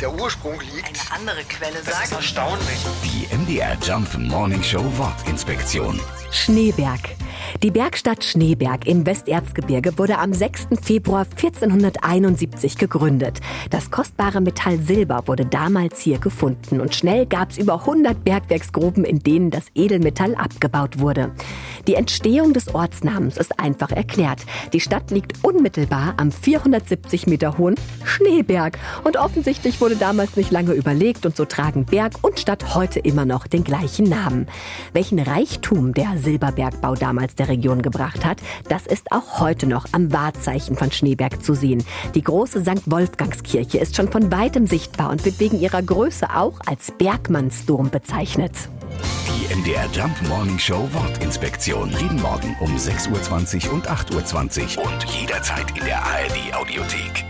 der Ursprung liegt. Eine andere Quelle Das ist sagt. erstaunlich. Die MDR Jump Morning Show Wortinspektion. Schneeberg. Die Bergstadt Schneeberg im Westerzgebirge wurde am 6. Februar 1471 gegründet. Das kostbare Metall Silber wurde damals hier gefunden und schnell gab es über 100 Bergwerksgruben, in denen das Edelmetall abgebaut wurde. Die Entstehung des Ortsnamens ist einfach erklärt. Die Stadt liegt unmittelbar am 470 Meter hohen Schneeberg und offensichtlich wurde damals nicht lange überlegt und so tragen Berg und Stadt heute immer noch den gleichen Namen. Welchen Reichtum der Silberbergbau damals der Region gebracht hat, das ist auch heute noch am Wahrzeichen von Schneeberg zu sehen. Die große St. Wolfgangskirche ist schon von weitem sichtbar und wird wegen ihrer Größe auch als Bergmannsdom bezeichnet. MDR Jump Morning Show Wortinspektion. Jeden Morgen um 6.20 Uhr und 8.20 Uhr und jederzeit in der ARD Audiothek.